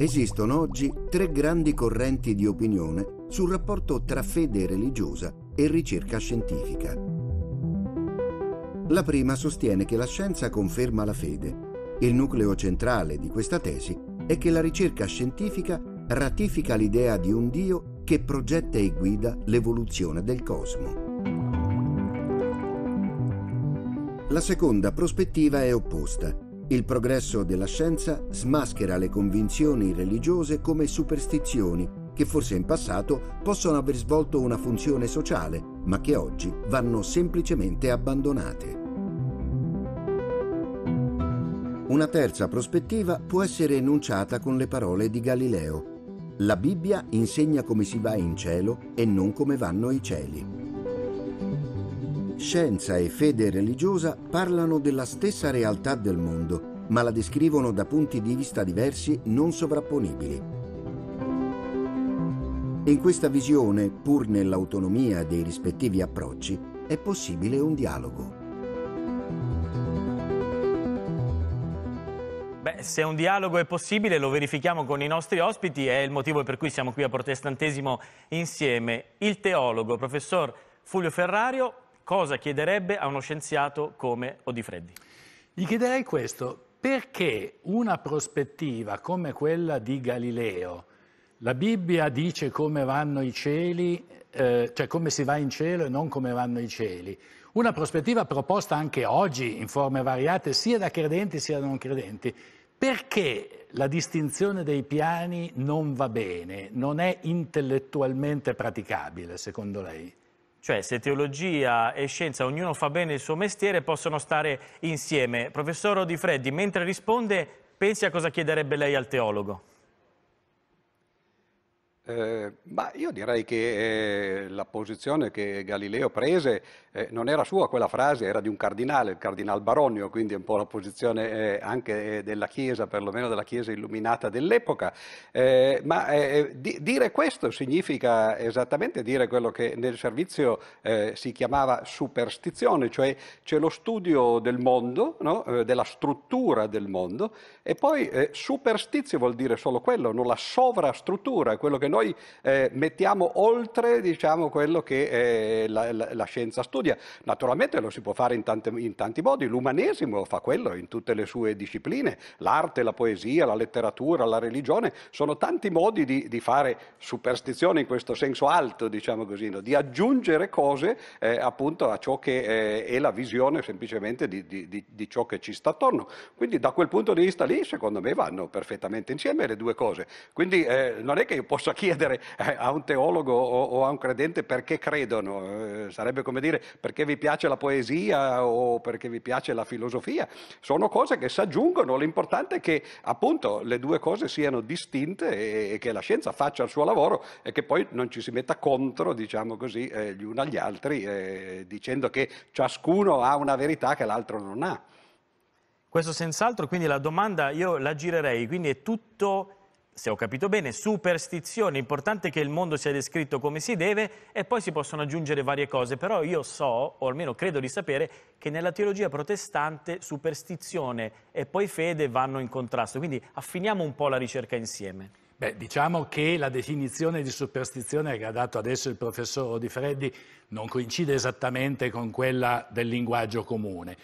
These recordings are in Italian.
Esistono oggi tre grandi correnti di opinione sul rapporto tra fede religiosa e ricerca scientifica. La prima sostiene che la scienza conferma la fede. Il nucleo centrale di questa tesi è che la ricerca scientifica ratifica l'idea di un Dio che progetta e guida l'evoluzione del cosmo. La seconda prospettiva è opposta. Il progresso della scienza smaschera le convinzioni religiose come superstizioni che forse in passato possono aver svolto una funzione sociale, ma che oggi vanno semplicemente abbandonate. Una terza prospettiva può essere enunciata con le parole di Galileo. La Bibbia insegna come si va in cielo e non come vanno i cieli. Scienza e fede religiosa parlano della stessa realtà del mondo, ma la descrivono da punti di vista diversi non sovrapponibili. In questa visione, pur nell'autonomia dei rispettivi approcci, è possibile un dialogo. Beh, se un dialogo è possibile lo verifichiamo con i nostri ospiti, è il motivo per cui siamo qui a Protestantesimo insieme. Il teologo, professor Fulvio Ferrario, cosa chiederebbe a uno scienziato come Odifreddi? Gli chiederei questo, perché una prospettiva come quella di Galileo, la Bibbia dice come vanno i cieli, eh, cioè come si va in cielo e non come vanno i cieli, una prospettiva proposta anche oggi in forme variate sia da credenti sia da non credenti, perché la distinzione dei piani non va bene, non è intellettualmente praticabile secondo lei? Cioè, se teologia e scienza, ognuno fa bene il suo mestiere, possono stare insieme. Professor Odifreddi, mentre risponde, pensi a cosa chiederebbe lei al teologo? Eh, ma io direi che eh, la posizione che Galileo prese eh, non era sua quella frase, era di un cardinale, il cardinal Baronio, quindi un po' la posizione anche della Chiesa, perlomeno della Chiesa illuminata dell'epoca. Ma di, dire questo significa esattamente dire quello che nel servizio si chiamava superstizione, cioè c'è lo studio del mondo, no? della struttura del mondo, e poi superstizio vuol dire solo quello, non la sovrastruttura, quello che noi noi eh, mettiamo oltre diciamo, quello che eh, la, la, la, scienza studia. Naturalmente lo si può fare in, tante, in, tanti modi, l'umanesimo fa quello in tutte le sue discipline, l'arte, la poesia, la letteratura, la religione, sono tanti modi di, di fare superstizione in questo senso alto, diciamo così, no? di aggiungere cose eh, appunto a ciò che eh, è la visione semplicemente di, di, di ciò che ci sta attorno. Quindi da quel punto di vista lì, secondo me, vanno perfettamente insieme le due cose. Quindi eh, non è che io possa chiedere eh, a un teologo o, a un credente perché credono, eh, sarebbe come dire perché vi piace la poesia o perché vi piace la filosofia, sono cose che si aggiungono, l'importante è che appunto le due cose siano distinte e, che la scienza faccia il suo lavoro e che poi non ci si metta contro, diciamo così, eh, gli uni agli altri, dicendo che ciascuno ha una verità che l'altro non ha. Questo senz'altro, quindi la domanda io la girerei, quindi è tutto se ho capito bene, superstizione, importante che il mondo sia descritto come si deve e poi si possono aggiungere varie cose, però io so, o almeno credo di sapere, che nella teologia protestante superstizione e poi fede vanno in contrasto, quindi affiniamo un po' la ricerca insieme. Beh, diciamo che la definizione di superstizione che ha dato adesso il professor Di Freddi non coincide esattamente con quella del linguaggio comune.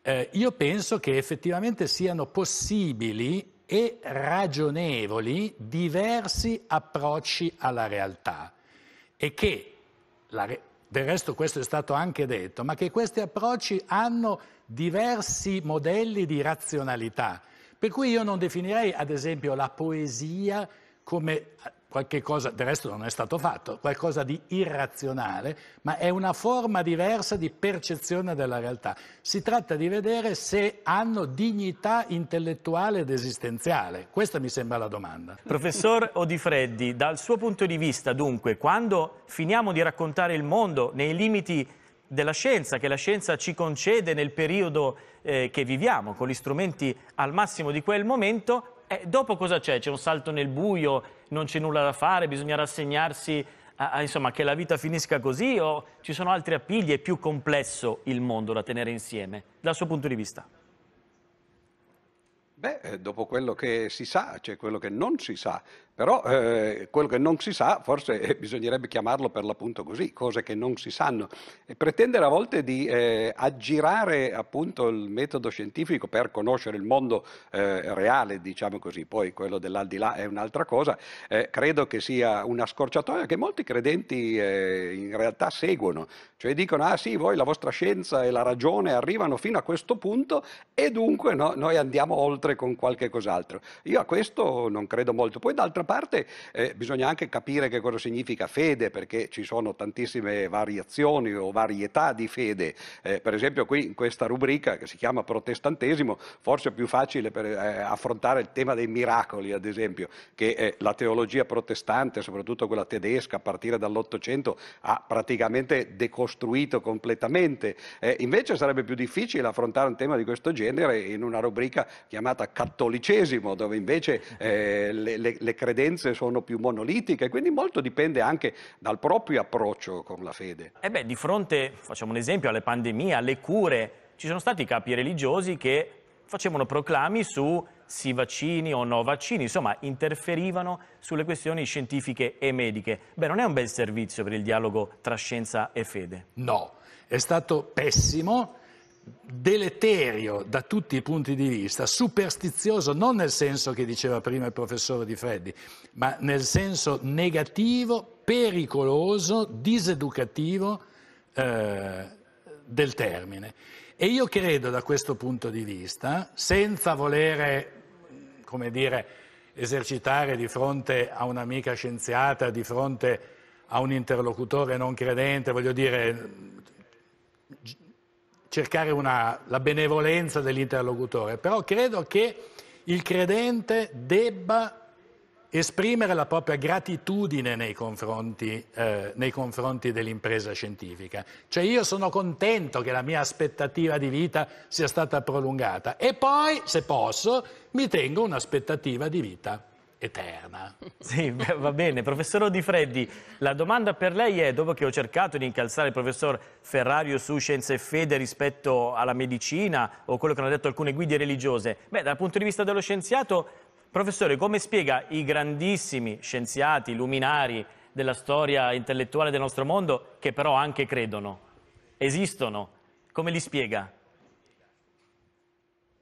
Eh, io penso che effettivamente siano possibili e ragionevoli diversi approcci alla realtà e che, del resto questo è stato anche detto, ma che questi approcci hanno diversi modelli di razionalità. Per cui io non definirei ad esempio la poesia come qualche cosa, del resto non è stato fatto, qualcosa di irrazionale, ma è una forma diversa di percezione della realtà. Si tratta di vedere se hanno dignità intellettuale ed esistenziale. Questa mi sembra la domanda. Professor Odifreddi, dal suo punto di vista, dunque, quando finiamo di raccontare il mondo nei limiti della scienza, che la scienza ci concede nel periodo eh, che viviamo, con gli strumenti al massimo di quel momento, eh, dopo cosa c'è? C'è un salto nel buio, non c'è nulla da fare, bisogna rassegnarsi a, a, insomma, che la vita finisca così o ci sono altri appigli? È più complesso il mondo da tenere insieme, dal suo punto di vista? Beh, eh, dopo quello che si sa, c'è quello che non si sa. Però eh, quello che non si sa, forse eh, bisognerebbe chiamarlo per l'appunto così, cose che non si sanno. E pretendere a volte di eh, aggirare appunto il metodo scientifico per conoscere il mondo eh, reale, diciamo così, poi quello dell'aldilà è un'altra cosa, eh, credo che sia una scorciatoia che molti credenti eh, in realtà seguono. Cioè dicono, ah sì, voi la vostra scienza e la ragione arrivano fino a questo punto e dunque no, noi andiamo oltre con qualche cos'altro. Io a questo non credo molto. Poi d'altra d'altra parte eh, bisogna anche capire che cosa significa fede, perché ci sono tantissime variazioni o varietà di fede. Eh, per esempio qui in questa rubrica che si chiama protestantesimo, forse è più facile per eh, affrontare il tema dei miracoli, ad esempio, che la teologia protestante, soprattutto quella tedesca, a partire dall'Ottocento, ha praticamente decostruito completamente. Eh, invece sarebbe più difficile affrontare un tema di questo genere in una rubrica chiamata cattolicesimo, dove invece eh, le, le, le credenze credenze sono più monolitiche, quindi molto dipende anche dal proprio approccio con la fede. E beh, di fronte, facciamo un esempio, alle pandemie, alle cure, ci sono stati capi religiosi che facevano proclami su sì vaccini o no vaccini, insomma interferivano sulle questioni scientifiche e mediche. Beh, non è un bel servizio per il dialogo tra scienza e fede. No, è stato pessimo deleterio da tutti i punti di vista, superstizioso non nel senso che diceva prima il professore Di Freddi, ma nel senso negativo, pericoloso, diseducativo eh, del termine. E io credo da questo punto di vista, senza volere, come dire, esercitare di fronte a un'amica scienziata, di fronte a un interlocutore non credente, voglio dire, cercare una, la benevolenza dell'interlocutore, però credo che il credente debba esprimere la propria gratitudine nei confronti, eh, nei confronti, dell'impresa scientifica. Cioè io sono contento che la mia aspettativa di vita sia stata prolungata e poi, se posso, mi tengo un'aspettativa di vita eterna. Sì, va bene. Professor Di Freddi, la domanda per lei è, dopo che ho cercato di incalzare il professor Ferrario su scienza e fede rispetto alla medicina o quello che hanno detto alcune guide religiose, beh, dal punto di vista dello scienziato, professore, come spiega i grandissimi scienziati, luminari della storia intellettuale del nostro mondo, che però anche credono, esistono, come li spiega?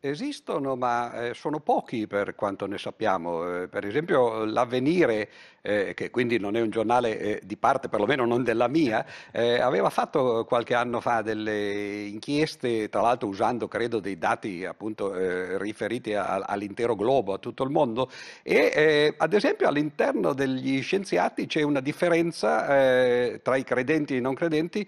Esistono, ma eh, sono pochi per quanto ne sappiamo. Eh, per esempio l'Avvenire eh, che quindi non è un giornale eh, di parte, perlomeno non della mia, eh, aveva fatto qualche anno fa delle inchieste, tra l'altro usando credo dei dati appunto eh, riferiti a, all'intero globo, a tutto il mondo, e eh, ad esempio all'interno degli scienziati c'è una differenza tra i credenti e i non credenti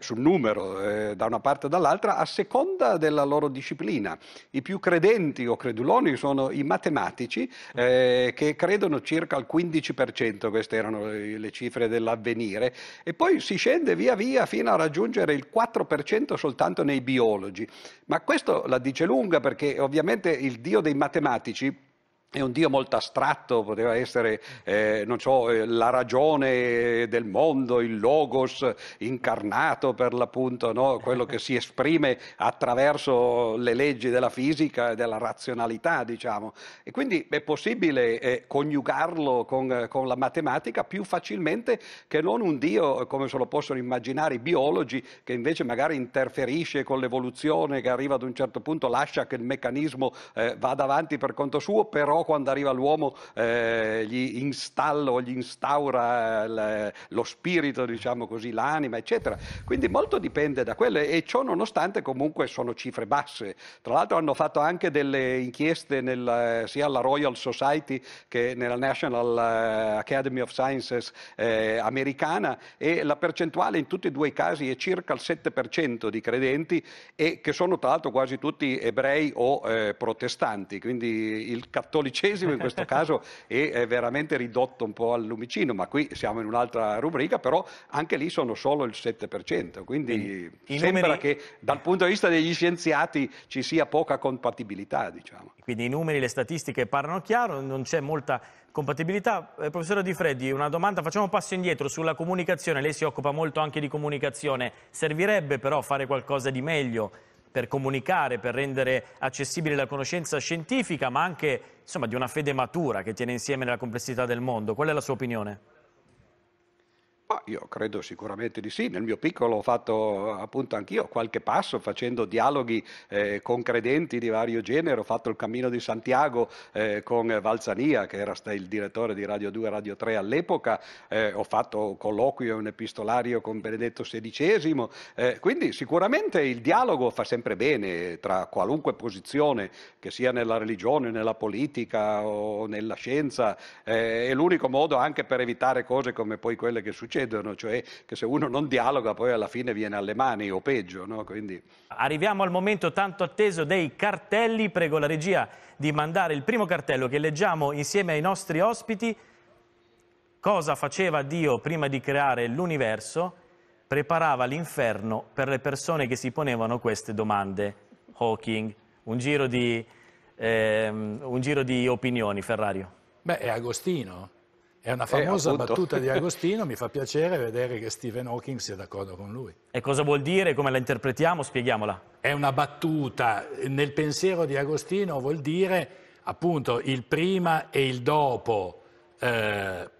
sul numero da una parte o dall'altra a seconda della loro disciplina. I più credenti o creduloni sono i matematici che credono circa al 15% 10%, queste erano le cifre dell'avvenire, e poi si scende via via fino a raggiungere il 4% soltanto nei biologi. Ma questo la dice lunga perché ovviamente il dio dei matematici è un Dio molto astratto, poteva essere, eh, so, eh, la ragione del mondo, il logos incarnato per l'appunto, no? quello che si esprime attraverso le leggi della fisica e della razionalità, diciamo. E quindi è possibile eh, coniugarlo con, con, la matematica più facilmente che non un Dio, come se lo possono immaginare i biologi, che invece magari interferisce con l'evoluzione, che arriva ad un certo punto, lascia che il meccanismo eh, vada avanti per conto suo, però però quando arriva l'uomo eh, gli installa o gli instaura il, lo spirito, diciamo così, l'anima, eccetera. Quindi molto dipende da quello e ciò nonostante comunque sono cifre basse. Tra l'altro hanno fatto anche delle inchieste nel, sia alla Royal Society che nella National eh, Academy of Sciences eh, americana e la percentuale in tutti e due i casi è circa il 7% di credenti e che sono tra l'altro quasi tutti ebrei o eh, protestanti, quindi il cattolicesimo cattolicesimo in questo caso è, è, veramente ridotto un po' al lumicino, ma qui siamo in un'altra rubrica, però anche lì sono solo il 7%, quindi I sembra numeri... che dal punto di vista degli scienziati ci sia poca compatibilità. Diciamo. Quindi i numeri, le statistiche parlano chiaro, non c'è molta compatibilità. Eh, professore Di Freddi, una domanda, facciamo un passo indietro sulla comunicazione, lei si occupa molto anche di comunicazione, servirebbe però fare qualcosa di meglio per comunicare, per rendere accessibile la conoscenza scientifica, ma anche insomma, di una fede matura che tiene insieme la complessità del mondo. Qual è la sua opinione? Ma io credo sicuramente di sì, nel mio piccolo ho fatto appunto anch'io qualche passo facendo dialoghi eh, con credenti di vario genere, ho fatto il cammino di Santiago eh, con Valzania che era il direttore di Radio 2 e Radio 3 all'epoca, eh, ho fatto colloquio e un epistolario con Benedetto XVI, eh, quindi sicuramente il dialogo fa sempre bene tra qualunque posizione, che sia nella religione, nella politica o nella scienza, eh, è l'unico modo anche per evitare cose come poi quelle che succedono succedono, cioè che se uno non dialoga poi alla fine viene alle mani o peggio. No? Quindi... Arriviamo al momento tanto atteso dei cartelli, prego la regia di mandare il primo cartello che leggiamo insieme ai nostri ospiti. Cosa faceva Dio prima di creare l'universo? Preparava l'inferno per le persone che si ponevano queste domande. Hawking, un giro di, ehm, un giro di opinioni, Ferrario. Beh, è Agostino. È una famosa eh, battuta di Agostino, mi fa piacere vedere che Stephen Hawking sia d'accordo con lui. E cosa vuol dire, come la interpretiamo? Spieghiamola. È una battuta, nel pensiero di Agostino vuol dire appunto il prima e il dopo eh,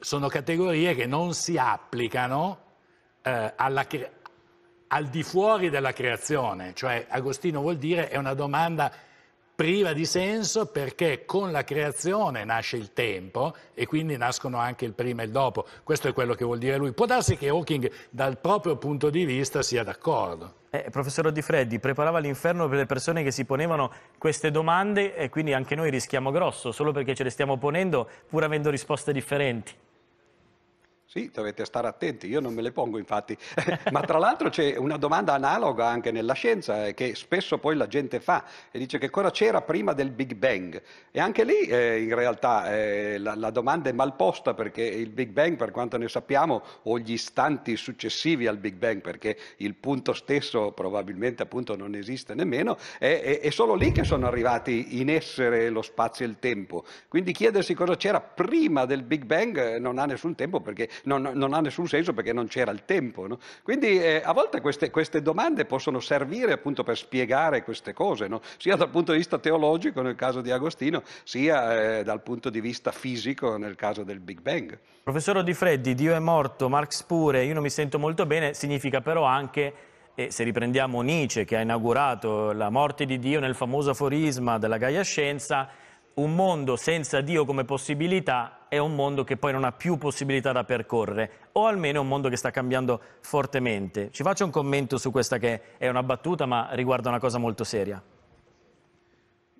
sono categorie che non si applicano eh, alla, al di fuori della creazione, cioè Agostino vuol dire è una domanda priva di senso perché con la creazione nasce il tempo e quindi nascono anche il prima e il dopo. Questo è quello che vuol dire lui. Può darsi che Hawking dal proprio punto di vista sia d'accordo. Eh, professor Di Freddi, preparava l'inferno per le persone che si ponevano queste domande e quindi anche noi rischiamo grosso, solo perché ce le stiamo ponendo pur avendo risposte differenti. Sì, dovete stare attenti, io non me le pongo infatti, ma tra l'altro c'è una domanda analoga anche nella scienza eh, che spesso poi la gente fa e dice che cosa c'era prima del Big Bang? E anche lì eh, in realtà eh, la, la, domanda è mal posta perché il Big Bang per quanto ne sappiamo o gli istanti successivi al Big Bang perché il punto stesso probabilmente appunto non esiste nemmeno, è, è, è solo lì che sono arrivati in essere lo spazio e il tempo, quindi chiedersi cosa c'era prima del Big Bang eh, non ha nessun tempo perché non, non, ha nessun senso perché non c'era il tempo. No? Quindi eh, a volte queste, queste, domande possono servire appunto per spiegare queste cose, no? sia dal punto di vista teologico nel caso di Agostino, sia eh, dal punto di vista fisico nel caso del Big Bang. Professor Di Freddi, Dio è morto, Marx pure, io non mi sento molto bene, significa però anche e se riprendiamo Nietzsche che ha inaugurato la morte di Dio nel famoso aforisma della Gaia Scienza, un mondo senza Dio come possibilità è un mondo che poi non ha più possibilità da percorrere, o almeno è un mondo che sta cambiando fortemente. Ci faccia un commento su questa che è una battuta, ma riguarda una cosa molto seria.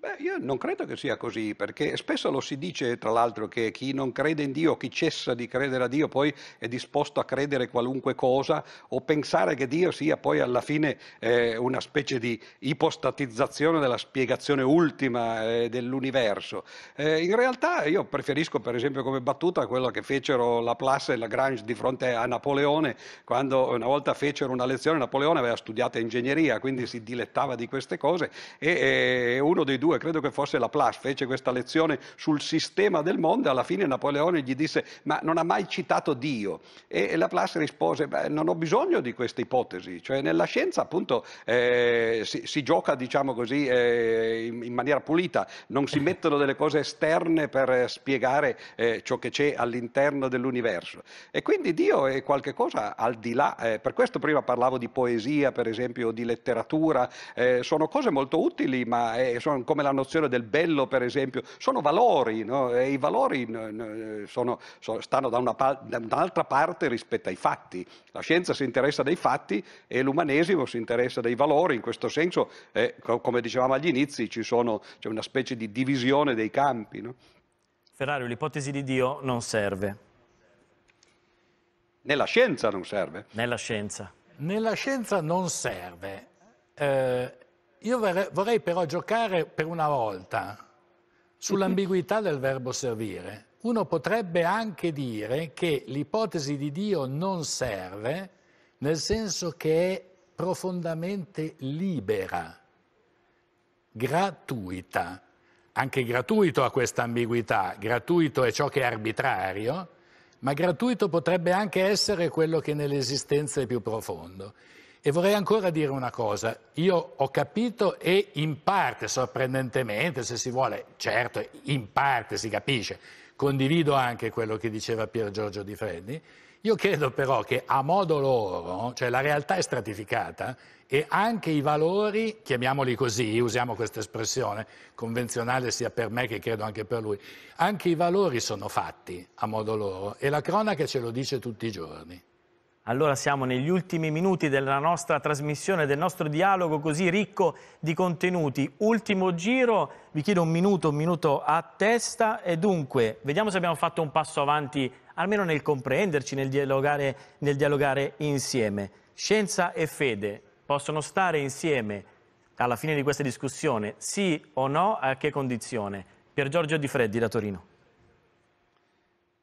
Beh, io non credo che sia così, perché spesso lo si dice, tra l'altro, che chi non crede in Dio, chi cessa di credere a Dio, poi è disposto a credere qualunque cosa o pensare che Dio sia poi alla fine eh, una specie di ipostatizzazione della spiegazione ultima eh, dell'universo. Eh, in realtà io preferisco, per esempio, come battuta quello che fecero Laplace e Lagrange di fronte a Napoleone, quando una volta fecero una lezione, Napoleone aveva studiato ingegneria, quindi si dilettava di queste cose e uno dei due 1902, credo che fosse Laplace, fece questa lezione sul sistema del mondo e alla fine Napoleone gli disse ma non ha mai citato Dio? E Laplace rispose beh, non ho bisogno di queste ipotesi, cioè nella scienza appunto eh, si, si, gioca diciamo così eh, in, in, maniera pulita, non si mettono delle cose esterne per spiegare eh, ciò che c'è all'interno dell'universo. E quindi Dio è qualcosa al di là, eh, per questo prima parlavo di poesia per esempio o di letteratura, eh, sono cose molto utili ma eh, sono come la nozione del bello, per esempio, sono valori, no? e i valori sono, sono, stanno da, una, da un'altra parte rispetto ai fatti. La scienza si interessa dei fatti e l'umanesimo si interessa dei valori, in questo senso, eh, come dicevamo agli inizi, sono, c'è una specie di divisione dei campi. No? Ferrario, l'ipotesi di Dio non serve. Nella scienza non serve? Nella scienza. Nella scienza non serve. Eh, io vorrei però giocare per una volta sull'ambiguità del verbo servire. Uno potrebbe anche dire che l'ipotesi di Dio non serve nel senso che è profondamente libera, gratuita. Anche gratuito ha questa ambiguità, gratuito è ciò che è arbitrario, ma gratuito potrebbe anche essere quello che nell'esistenza è più profondo. E vorrei ancora dire una cosa, io ho capito e in parte, sorprendentemente, se si vuole, certo, in parte si capisce, condivido anche quello che diceva Pier Giorgio Di Freddi, io credo però che a modo loro, cioè la realtà è stratificata e anche i valori, chiamiamoli così, usiamo questa espressione convenzionale sia per me che credo anche per lui, anche i valori sono fatti a modo loro e la cronaca ce lo dice tutti i giorni. Allora siamo negli ultimi minuti della nostra trasmissione, del nostro dialogo così ricco di contenuti. Ultimo giro, vi chiedo un minuto, un minuto a testa e dunque vediamo se abbiamo fatto un passo avanti almeno nel comprenderci, nel dialogare, nel dialogare insieme. Scienza e fede possono stare insieme alla fine di questa discussione, sì o no, a che condizione? Pier Giorgio Di Freddi da Torino.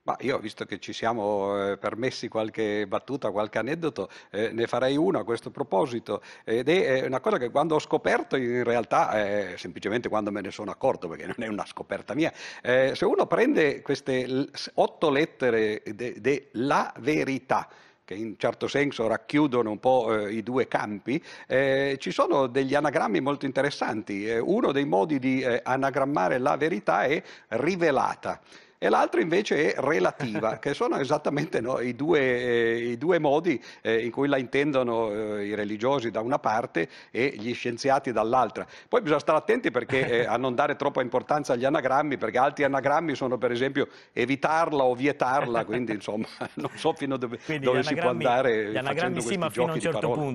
Ma io, visto che ci siamo eh, permessi qualche battuta, qualche aneddoto, eh, ne farei uno a questo proposito. Ed è una cosa che quando ho scoperto, in realtà, eh, semplicemente quando me ne sono accorto, perché non è una scoperta mia, eh, se uno prende queste otto lettere della verità, che in certo senso racchiudono un po' eh, i due campi, eh, ci sono degli anagrammi molto interessanti. Eh, uno dei modi di eh, anagrammare la verità è rivelata e l'altro invece è relativa, che sono esattamente no, i, due, eh, i, due, modi eh, in cui la intendono eh, i religiosi da una parte e gli scienziati dall'altra. Poi bisogna stare attenti perché, eh, a non dare troppa importanza agli anagrammi, perché altri anagrammi sono per esempio evitarla o vietarla, quindi insomma non so fino a dove, dove si può andare. Gli anagrammi sì, ma fino a un certo punto.